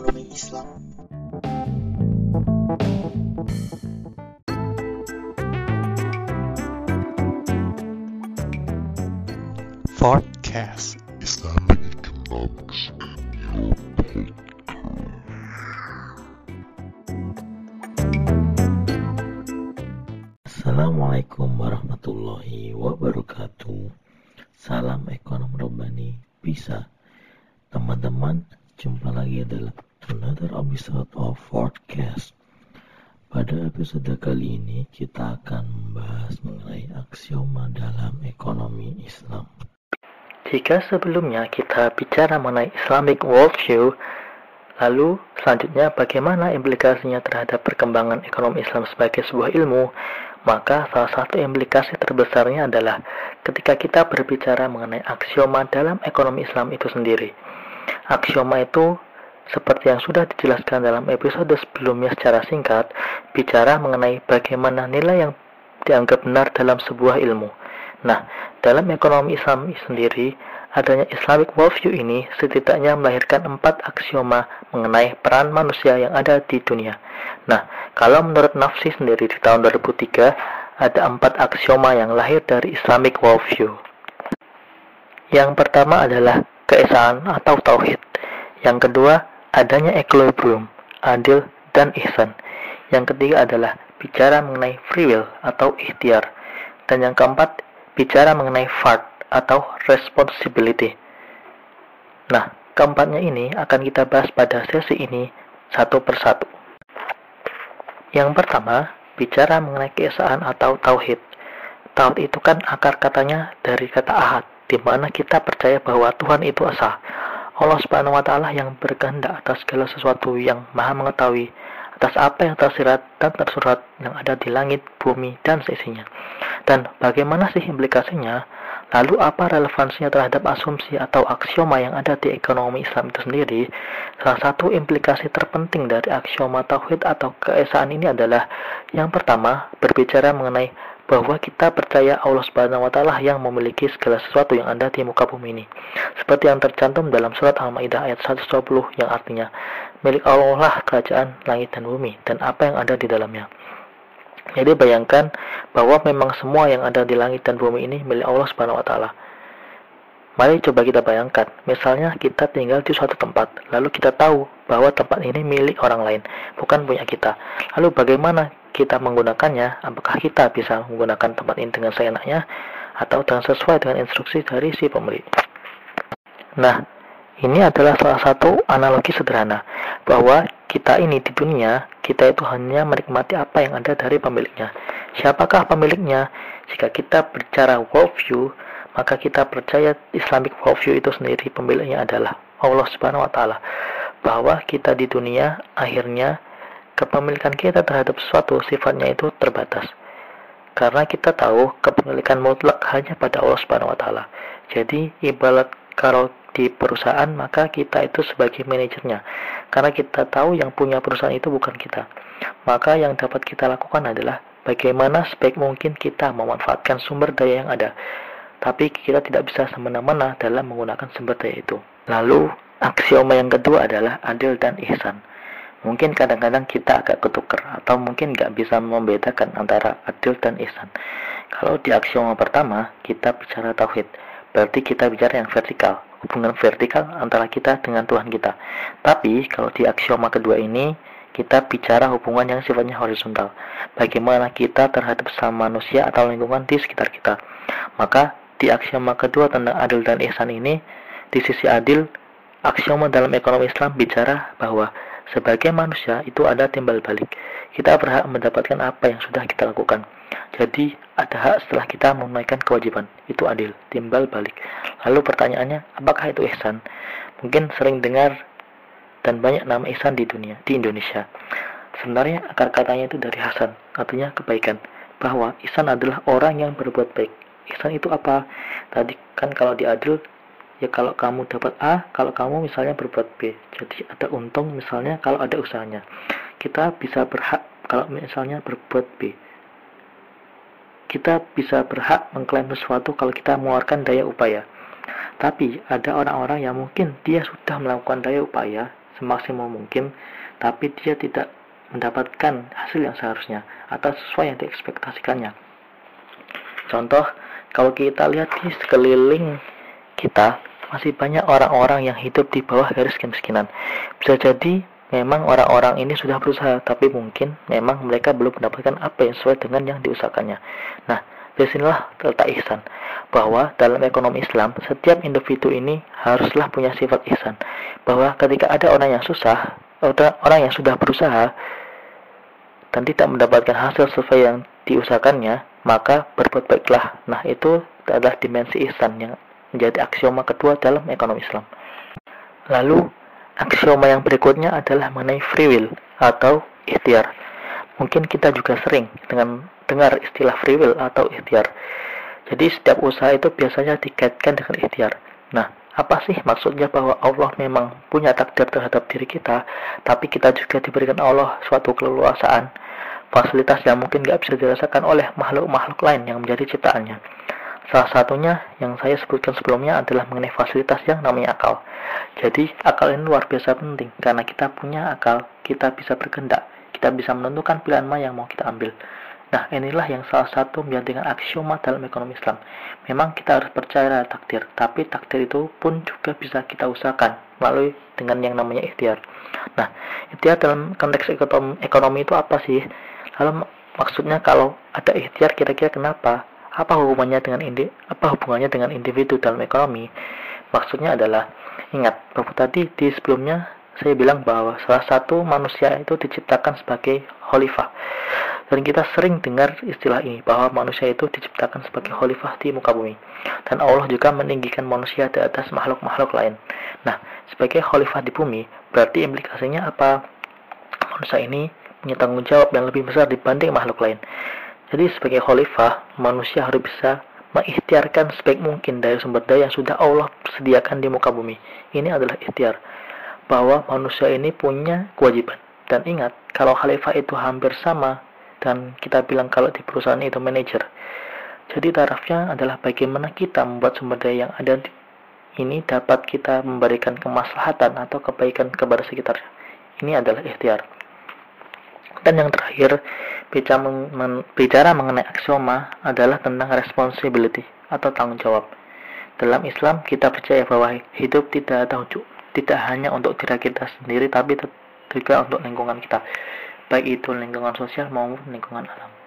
ekonomi Islam. Forecast Islamic economics in your Assalamualaikum warahmatullahi wabarakatuh. Salam ekonom robani. Bisa. Teman-teman jumpa lagi dalam another episode of Forecast Pada episode kali ini kita akan membahas mengenai aksioma dalam ekonomi Islam jika sebelumnya kita bicara mengenai Islamic worldview, lalu selanjutnya bagaimana implikasinya terhadap perkembangan ekonomi Islam sebagai sebuah ilmu, maka salah satu implikasi terbesarnya adalah ketika kita berbicara mengenai aksioma dalam ekonomi Islam itu sendiri. Aksioma itu seperti yang sudah dijelaskan dalam episode sebelumnya secara singkat, bicara mengenai bagaimana nilai yang dianggap benar dalam sebuah ilmu. Nah, dalam ekonomi Islam sendiri, adanya Islamic worldview ini setidaknya melahirkan empat aksioma mengenai peran manusia yang ada di dunia. Nah, kalau menurut Nafsi sendiri di tahun 2003, ada empat aksioma yang lahir dari Islamic worldview. Yang pertama adalah keesaan atau tauhid. Yang kedua, adanya equilibrium, adil dan ihsan. Yang ketiga adalah bicara mengenai free will atau ikhtiar. Dan yang keempat, bicara mengenai fard atau responsibility. Nah, keempatnya ini akan kita bahas pada sesi ini satu persatu. Yang pertama, bicara mengenai keesaan atau tauhid. Tauhid itu kan akar katanya dari kata ahad, di mana kita percaya bahwa Tuhan itu asa. Allah Subhanahu wa taala yang berkehendak atas segala sesuatu yang Maha mengetahui atas apa yang tersirat dan tersurat yang ada di langit, bumi, dan seisinya. Dan bagaimana sih implikasinya? Lalu apa relevansinya terhadap asumsi atau aksioma yang ada di ekonomi Islam itu sendiri? Salah satu implikasi terpenting dari aksioma tauhid atau keesaan ini adalah yang pertama berbicara mengenai bahwa kita percaya Allah Subhanahu wa taala yang memiliki segala sesuatu yang ada di muka bumi ini. Seperti yang tercantum dalam surat Al-Maidah ayat 120 yang artinya milik Allah lah kerajaan langit dan bumi dan apa yang ada di dalamnya. Jadi bayangkan bahwa memang semua yang ada di langit dan bumi ini milik Allah Subhanahu wa taala. Mari coba kita bayangkan, misalnya kita tinggal di suatu tempat, lalu kita tahu bahwa tempat ini milik orang lain, bukan punya kita. Lalu bagaimana kita menggunakannya? Apakah kita bisa menggunakan tempat ini dengan seenaknya atau dengan sesuai dengan instruksi dari si pemilik? Nah, ini adalah salah satu analogi sederhana bahwa kita ini di dunia, kita itu hanya menikmati apa yang ada dari pemiliknya. Siapakah pemiliknya? Jika kita bicara worldview, maka kita percaya Islamic worldview itu sendiri pemiliknya adalah Allah Subhanahu wa taala. Bahwa kita di dunia akhirnya kepemilikan kita terhadap sesuatu sifatnya itu terbatas. Karena kita tahu kepemilikan mutlak hanya pada Allah Subhanahu wa taala. Jadi ibarat kalau di perusahaan maka kita itu sebagai manajernya. Karena kita tahu yang punya perusahaan itu bukan kita. Maka yang dapat kita lakukan adalah bagaimana sebaik mungkin kita memanfaatkan sumber daya yang ada. Tapi kita tidak bisa semena-mena dalam menggunakan sumber daya itu. Lalu aksioma yang kedua adalah adil dan ihsan mungkin kadang-kadang kita agak ketukar atau mungkin nggak bisa membedakan antara adil dan ihsan kalau di aksioma pertama kita bicara tauhid berarti kita bicara yang vertikal hubungan vertikal antara kita dengan Tuhan kita. Tapi kalau di aksioma kedua ini kita bicara hubungan yang sifatnya horizontal. Bagaimana kita terhadap sama manusia atau lingkungan di sekitar kita. Maka di aksioma kedua tentang adil dan ihsan ini, di sisi adil, aksioma dalam ekonomi Islam bicara bahwa sebagai manusia itu ada timbal balik. Kita berhak mendapatkan apa yang sudah kita lakukan. Jadi ada hak setelah kita menunaikan kewajiban. Itu adil, timbal balik. Lalu pertanyaannya, apakah itu ihsan? Mungkin sering dengar dan banyak nama ihsan di dunia, di Indonesia. Sebenarnya akar katanya itu dari Hasan, artinya kebaikan. Bahwa ihsan adalah orang yang berbuat baik. Ihsan itu apa? Tadi kan kalau di adil ya kalau kamu dapat A, kalau kamu misalnya berbuat B. Jadi ada untung misalnya kalau ada usahanya. Kita bisa berhak kalau misalnya berbuat B. Kita bisa berhak mengklaim sesuatu kalau kita mengeluarkan daya upaya. Tapi ada orang-orang yang mungkin dia sudah melakukan daya upaya semaksimum mungkin, tapi dia tidak mendapatkan hasil yang seharusnya atau sesuai yang diekspektasikannya. Contoh, kalau kita lihat di sekeliling kita, masih banyak orang-orang yang hidup di bawah garis kemiskinan. Bisa jadi memang orang-orang ini sudah berusaha, tapi mungkin memang mereka belum mendapatkan apa yang sesuai dengan yang diusahakannya. Nah, di sinilah terletak ihsan, bahwa dalam ekonomi Islam, setiap individu ini haruslah punya sifat ihsan, bahwa ketika ada orang yang susah, orang yang sudah berusaha, dan tidak mendapatkan hasil sesuai yang diusahakannya, maka berbuat baiklah. Nah, itu adalah dimensi ihsan yang menjadi aksioma kedua dalam ekonomi Islam. Lalu, aksioma yang berikutnya adalah mengenai free will atau ikhtiar. Mungkin kita juga sering dengan dengar istilah free will atau ikhtiar. Jadi setiap usaha itu biasanya dikaitkan dengan ikhtiar. Nah, apa sih maksudnya bahwa Allah memang punya takdir terhadap diri kita, tapi kita juga diberikan Allah suatu keleluasaan, fasilitas yang mungkin gak bisa dirasakan oleh makhluk-makhluk lain yang menjadi ciptaannya. Salah satunya yang saya sebutkan sebelumnya adalah mengenai fasilitas yang namanya akal. Jadi, akal ini luar biasa penting karena kita punya akal, kita bisa berkendak, kita bisa menentukan pilihan mana yang mau kita ambil. Nah, inilah yang salah satu menjadikan aksioma dalam ekonomi Islam. Memang kita harus percaya takdir, tapi takdir itu pun juga bisa kita usahakan melalui dengan yang namanya ikhtiar. Nah, ikhtiar dalam konteks ekonomi itu apa sih? Lalu maksudnya kalau ada ikhtiar kira-kira kenapa? Apa hubungannya dengan indi apa hubungannya dengan individu dalam ekonomi maksudnya adalah ingat bahwa tadi di sebelumnya saya bilang bahwa salah satu manusia itu diciptakan sebagai khalifah. Dan kita sering dengar istilah ini bahwa manusia itu diciptakan sebagai khalifah di muka bumi. Dan Allah juga meninggikan manusia di atas makhluk-makhluk lain. Nah sebagai khalifah di bumi berarti implikasinya apa? Manusia ini punya tanggung jawab yang lebih besar dibanding makhluk lain jadi sebagai khalifah, manusia harus bisa mengikhtiarkan sebaik mungkin dari sumber daya yang sudah Allah sediakan di muka bumi. Ini adalah ikhtiar bahwa manusia ini punya kewajiban. Dan ingat, kalau khalifah itu hampir sama dan kita bilang kalau di perusahaan itu manajer. Jadi tarafnya adalah bagaimana kita membuat sumber daya yang ada ini dapat kita memberikan kemaslahatan atau kebaikan kepada sekitarnya. Ini adalah ikhtiar. Dan yang terakhir, bicara, men bicara mengenai aksioma adalah tentang responsibility atau tanggung jawab. Dalam Islam, kita percaya bahwa hidup tidak ada tidak hanya untuk diri kita sendiri, tapi juga untuk lingkungan kita, baik itu lingkungan sosial maupun lingkungan alam.